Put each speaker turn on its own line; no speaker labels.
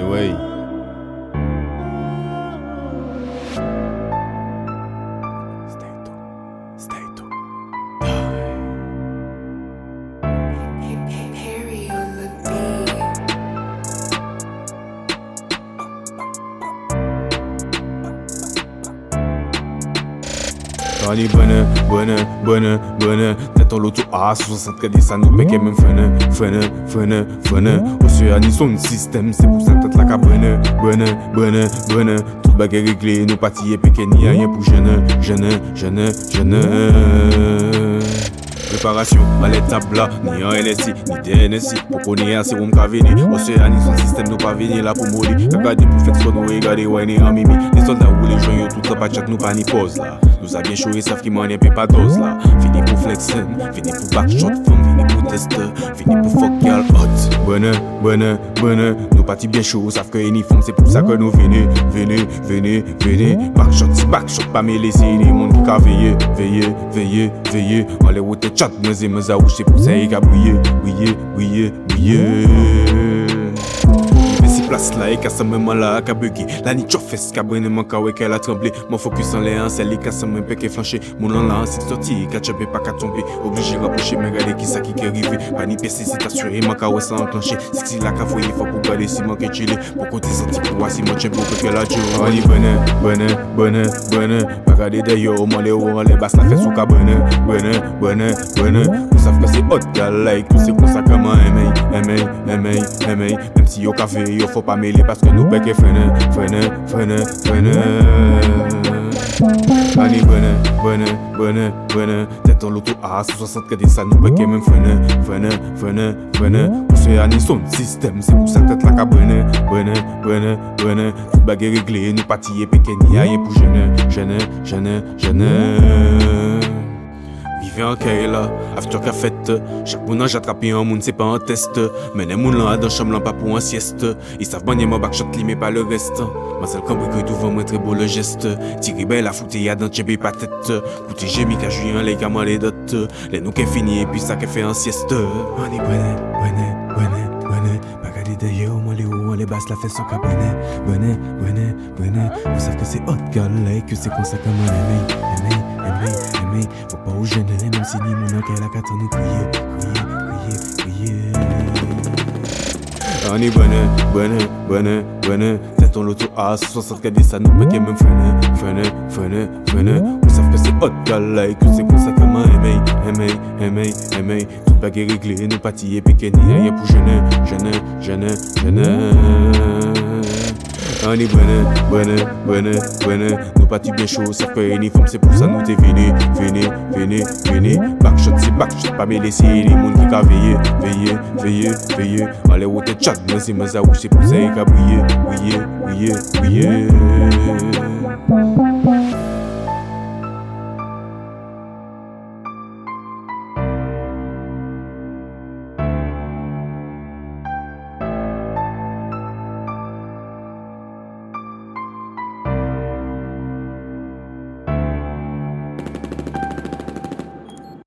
因为
Ani bonne, bonne, bonne, bonne. Tête en l'auto A, 60 cadets, ça nous paye même freine, freine, freine, freine Océanie son système, c'est pour ça tête la cabane. Bonne, bonne, bonne. Tout baguette réglé, nous partis et péqué, ni rien pour jeune, jeune, jeune, jeune. Préparation, mallette tabla, ni en LSI, ni DNSI Pour qu'on ait assez, on me venir. Océanie son système, nous pas venir là pour mourir. Regardez pour faire ce qu'on nous regarde, ouais, ni en mimi. Les soldats ou les joyaux, tout en pas chat, nous pas ni pause là Nous a bien choué, savent qui m'en est pas dose là. Fini pour flexen, fini pour backshot femme, fini pour tester Fini pour fuck girl hot. Bonne, bonne, bonne Nous partis bien chaud, savent que uniforme c'est pour ça que nous venez Venez, venez, venez. Backshot, backshot, pas me laisser Les monde qui ka veiller, veiller, veiller, veiller On les routes chat, mais et mes aouches c'est pour ça qu'il a brillé, brillé, brillé, brillé place là et qu'à ce moment là qu'a bugué La ni fesse qu'a brûlé mon kawe qu'elle a tremblé. Mon focus en l'air c'est les qu'à ce moment qu'est flanché. Mon nom là c'est sorti qu'a chopé pas qu'à tomber. Obligé rapprocher mais regardez qui ça qui est arrivé. Pas ni c'est assuré mon kawe sans enclencher. Si c'est là qu'a fouillé faut pour garder si mon qu'est chillé Pour côté senti pour voir si mon chien pour que la tue On y bonne, bonne, bonne, bonne Pas regarder d'ailleurs au moins les hauts les basses la fait sous qu'à bonne, bonne, bonne, bonne Vous savez que c'est hot gal like c'est pour ça que aimé, aimé Même si yo café yo faut pas mêler parce que nous bec et freine, freine, freine, freine Ani bonne, bonne, bonne, bonne Tête en l'auto A, 60 que des ça nous bec et même freine, freine, freine, freine Pour ce Ani son c'est pour ça tête la ka bonne, bonne, bonne, bonne Tout baguette réglé, nous partis et péqué ni rien pour jeune, jeune, Vivez en Kayla, after qu'a fête. Chaque j'ai attrapé un moun, c'est pas un test. Mais les moun là dans chambre là pas pour un sieste. Ils savent bannier mon backshot li mais pas le reste. Ma seule cambri que devant moi très beau le geste. Tiré belle la fouté y'a dans tchébé pas tête. Coûté j'ai mis qu'à juin les gamins les dots. Les nous qu'est fini et puis ça qu'est fait en sieste. On y bonne, bonne, bonne Pas garder d'ailleurs, moi les hauts, les basses la fait son cabane Bonne, bonne, bonne Vous savez que c'est hot girl like que c'est que moi aimé, aimé Faut pas ou gêner même si ni mon qu'elle a qu'à nous crier, crier, crier, crier On est bonne, bonne, bonne, bonne Tête en l'auto 60 cadets ça nous paquet même freine, freine, freine, freine. Vous savez que c'est hot girl like que c'est comme ça que moi aimé, aimé, aimé, aimé. Tout baguette réglé, nous partis et piqué ni rien pour jeune, jeune, jeune, jeune est bonne, bonne, bonne, bonne Nous partis bien chaud, ça fait uniforme C'est pour ça nous t'es venu, venu, venu, venu. Backshot c'est backshot, pas me laisser Les monde qui ka veiller, veiller, veiller, veiller On les routes chat, mais c'est mes aouches C'est pour ça qu'il a brillé, brillé, brillé